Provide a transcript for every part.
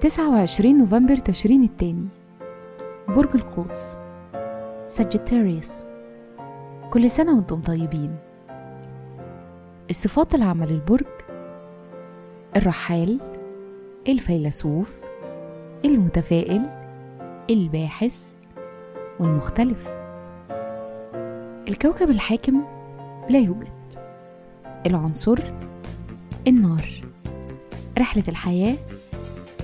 تسعة وعشرين نوفمبر تشرين التاني برج القوس. ساجيتاريوس كل سنة وأنتم طيبين. الصفات العامة للبرج الرحال. الفيلسوف. المتفائل. الباحث. والمختلف. الكوكب الحاكم لا يوجد. العنصر النار. رحلة الحياة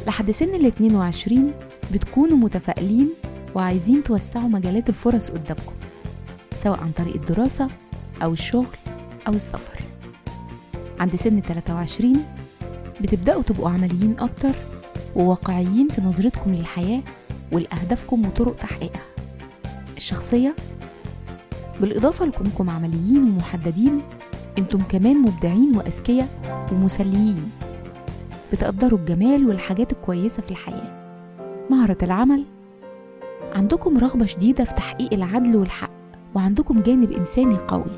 لحد سن ال 22 بتكونوا متفائلين وعايزين توسعوا مجالات الفرص قدامكم سواء عن طريق الدراسة أو الشغل أو السفر. عند سن ال 23 بتبدأوا تبقوا عمليين أكتر وواقعيين في نظرتكم للحياة ولأهدافكم وطرق تحقيقها. الشخصية بالإضافة لكونكم عمليين ومحددين أنتم كمان مبدعين وأذكياء ومسليين. بتقدروا الجمال والحاجات الكويسة في الحياة. مهرة العمل. عندكم رغبة شديدة في تحقيق العدل والحق وعندكم جانب إنساني قوي.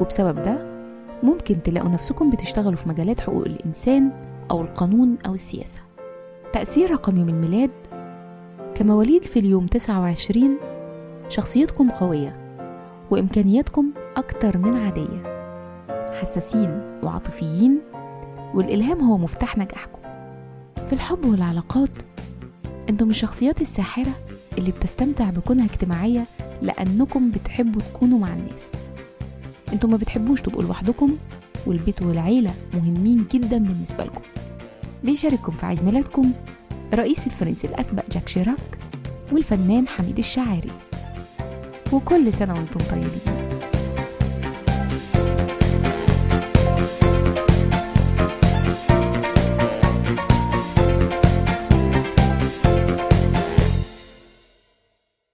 وبسبب ده ممكن تلاقوا نفسكم بتشتغلوا في مجالات حقوق الإنسان أو القانون أو السياسة. تأثير رقم يوم الميلاد. كمواليد في اليوم 29 شخصيتكم قوية. وإمكانياتكم أكتر من عادية. حساسين وعاطفيين والإلهام هو مفتاح نجاحكم. في الحب والعلاقات أنتم الشخصيات الساحرة اللي بتستمتع بكونها اجتماعية لأنكم بتحبوا تكونوا مع الناس. أنتم ما بتحبوش تبقوا لوحدكم والبيت والعيلة مهمين جدا بالنسبة لكم. بيشارككم في عيد ميلادكم الرئيس الفرنسي الأسبق جاك شيراك والفنان حميد الشاعري. وكل سنة وأنتم طيبين.